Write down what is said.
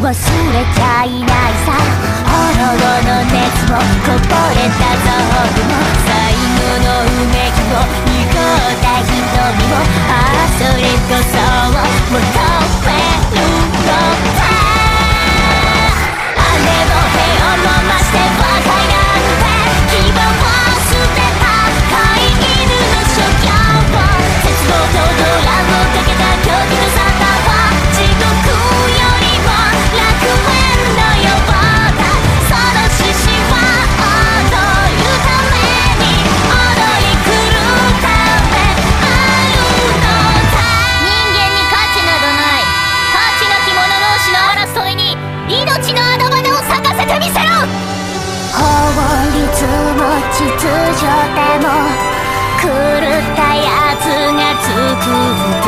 忘れちゃいないさく歌